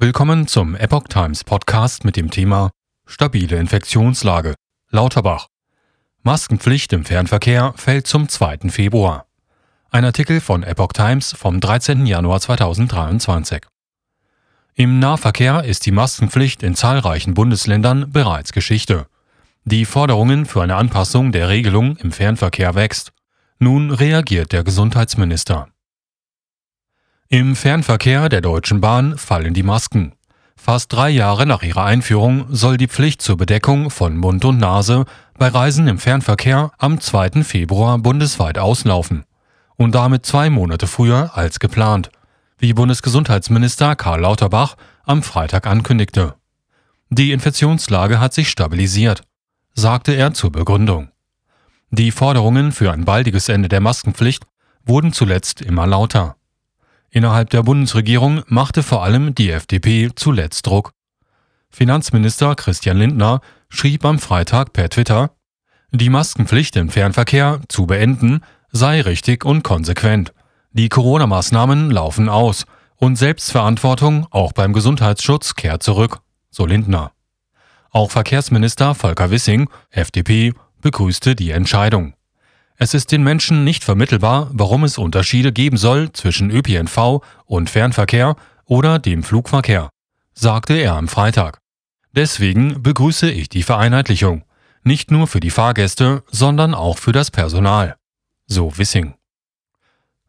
Willkommen zum Epoch Times Podcast mit dem Thema Stabile Infektionslage. Lauterbach. Maskenpflicht im Fernverkehr fällt zum 2. Februar. Ein Artikel von Epoch Times vom 13. Januar 2023. Im Nahverkehr ist die Maskenpflicht in zahlreichen Bundesländern bereits Geschichte. Die Forderungen für eine Anpassung der Regelung im Fernverkehr wächst. Nun reagiert der Gesundheitsminister. Im Fernverkehr der Deutschen Bahn fallen die Masken. Fast drei Jahre nach ihrer Einführung soll die Pflicht zur Bedeckung von Mund und Nase bei Reisen im Fernverkehr am 2. Februar bundesweit auslaufen. Und damit zwei Monate früher als geplant, wie Bundesgesundheitsminister Karl Lauterbach am Freitag ankündigte. Die Infektionslage hat sich stabilisiert, sagte er zur Begründung. Die Forderungen für ein baldiges Ende der Maskenpflicht wurden zuletzt immer lauter. Innerhalb der Bundesregierung machte vor allem die FDP zuletzt Druck. Finanzminister Christian Lindner schrieb am Freitag per Twitter, die Maskenpflicht im Fernverkehr zu beenden sei richtig und konsequent. Die Corona-Maßnahmen laufen aus und Selbstverantwortung auch beim Gesundheitsschutz kehrt zurück, so Lindner. Auch Verkehrsminister Volker Wissing, FDP, begrüßte die Entscheidung. Es ist den Menschen nicht vermittelbar, warum es Unterschiede geben soll zwischen ÖPNV und Fernverkehr oder dem Flugverkehr, sagte er am Freitag. Deswegen begrüße ich die Vereinheitlichung, nicht nur für die Fahrgäste, sondern auch für das Personal. So Wissing.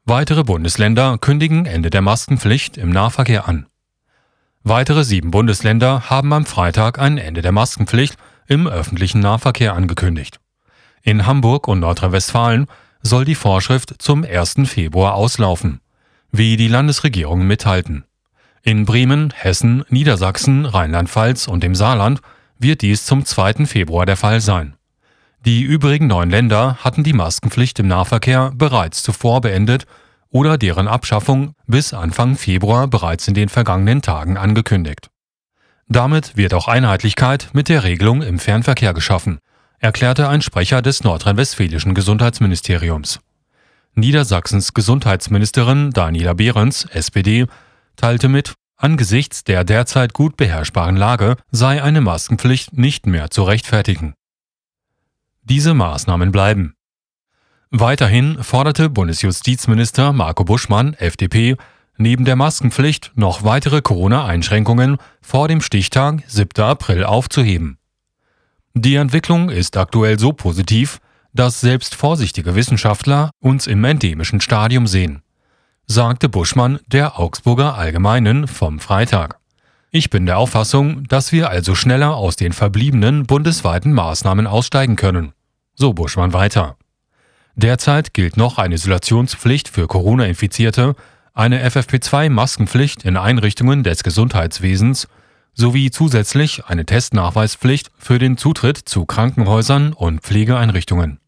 Weitere Bundesländer kündigen Ende der Maskenpflicht im Nahverkehr an. Weitere sieben Bundesländer haben am Freitag ein Ende der Maskenpflicht im öffentlichen Nahverkehr angekündigt. In Hamburg und Nordrhein-Westfalen soll die Vorschrift zum 1. Februar auslaufen, wie die Landesregierungen mitteilten. In Bremen, Hessen, Niedersachsen, Rheinland-Pfalz und dem Saarland wird dies zum 2. Februar der Fall sein. Die übrigen neun Länder hatten die Maskenpflicht im Nahverkehr bereits zuvor beendet oder deren Abschaffung bis Anfang Februar bereits in den vergangenen Tagen angekündigt. Damit wird auch Einheitlichkeit mit der Regelung im Fernverkehr geschaffen, erklärte ein Sprecher des nordrhein-westfälischen Gesundheitsministeriums. Niedersachsens Gesundheitsministerin Daniela Behrens, SPD, teilte mit, angesichts der derzeit gut beherrschbaren Lage sei eine Maskenpflicht nicht mehr zu rechtfertigen. Diese Maßnahmen bleiben. Weiterhin forderte Bundesjustizminister Marco Buschmann, FDP, neben der Maskenpflicht noch weitere Corona-Einschränkungen vor dem Stichtag 7. April aufzuheben. Die Entwicklung ist aktuell so positiv, dass selbst vorsichtige Wissenschaftler uns im endemischen Stadium sehen, sagte Buschmann der Augsburger Allgemeinen vom Freitag. Ich bin der Auffassung, dass wir also schneller aus den verbliebenen bundesweiten Maßnahmen aussteigen können, so Buschmann weiter. Derzeit gilt noch eine Isolationspflicht für Corona-Infizierte, eine FFP2-Maskenpflicht in Einrichtungen des Gesundheitswesens sowie zusätzlich eine Testnachweispflicht für den Zutritt zu Krankenhäusern und Pflegeeinrichtungen.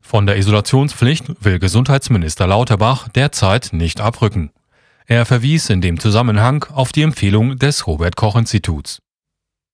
Von der Isolationspflicht will Gesundheitsminister Lauterbach derzeit nicht abrücken. Er verwies in dem Zusammenhang auf die Empfehlung des Robert Koch Instituts.